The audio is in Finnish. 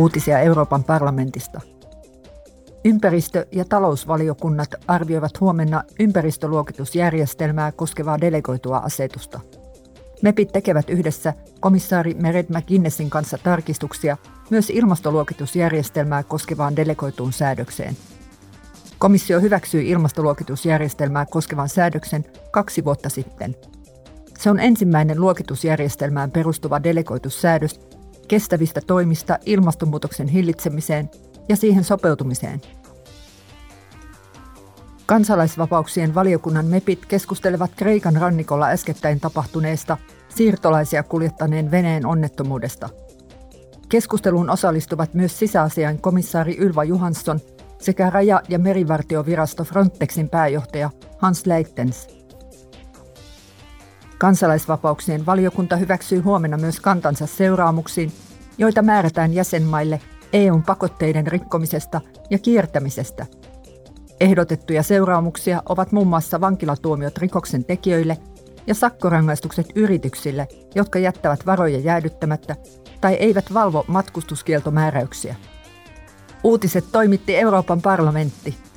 Uutisia Euroopan parlamentista. Ympäristö- ja talousvaliokunnat arvioivat huomenna ympäristöluokitusjärjestelmää koskevaa delegoitua asetusta. MEPit tekevät yhdessä komissaari Mered McGinnessin kanssa tarkistuksia myös ilmastoluokitusjärjestelmää koskevaan delegoituun säädökseen. Komissio hyväksyi ilmastoluokitusjärjestelmää koskevan säädöksen kaksi vuotta sitten. Se on ensimmäinen luokitusjärjestelmään perustuva delegoitussäädös, kestävistä toimista ilmastonmuutoksen hillitsemiseen ja siihen sopeutumiseen. Kansalaisvapauksien valiokunnan MEPit keskustelevat Kreikan rannikolla äskettäin tapahtuneesta siirtolaisia kuljettaneen veneen onnettomuudesta. Keskusteluun osallistuvat myös sisäasiain komissaari Ylva Johansson sekä raja- ja merivartiovirasto Frontexin pääjohtaja Hans Leittens – Kansalaisvapauksien valiokunta hyväksyy huomenna myös kantansa seuraamuksiin, joita määrätään jäsenmaille EUn pakotteiden rikkomisesta ja kiertämisestä. Ehdotettuja seuraamuksia ovat muun muassa vankilatuomiot rikoksen tekijöille ja sakkorangaistukset yrityksille, jotka jättävät varoja jäädyttämättä tai eivät valvo matkustuskieltomääräyksiä. Uutiset toimitti Euroopan parlamentti.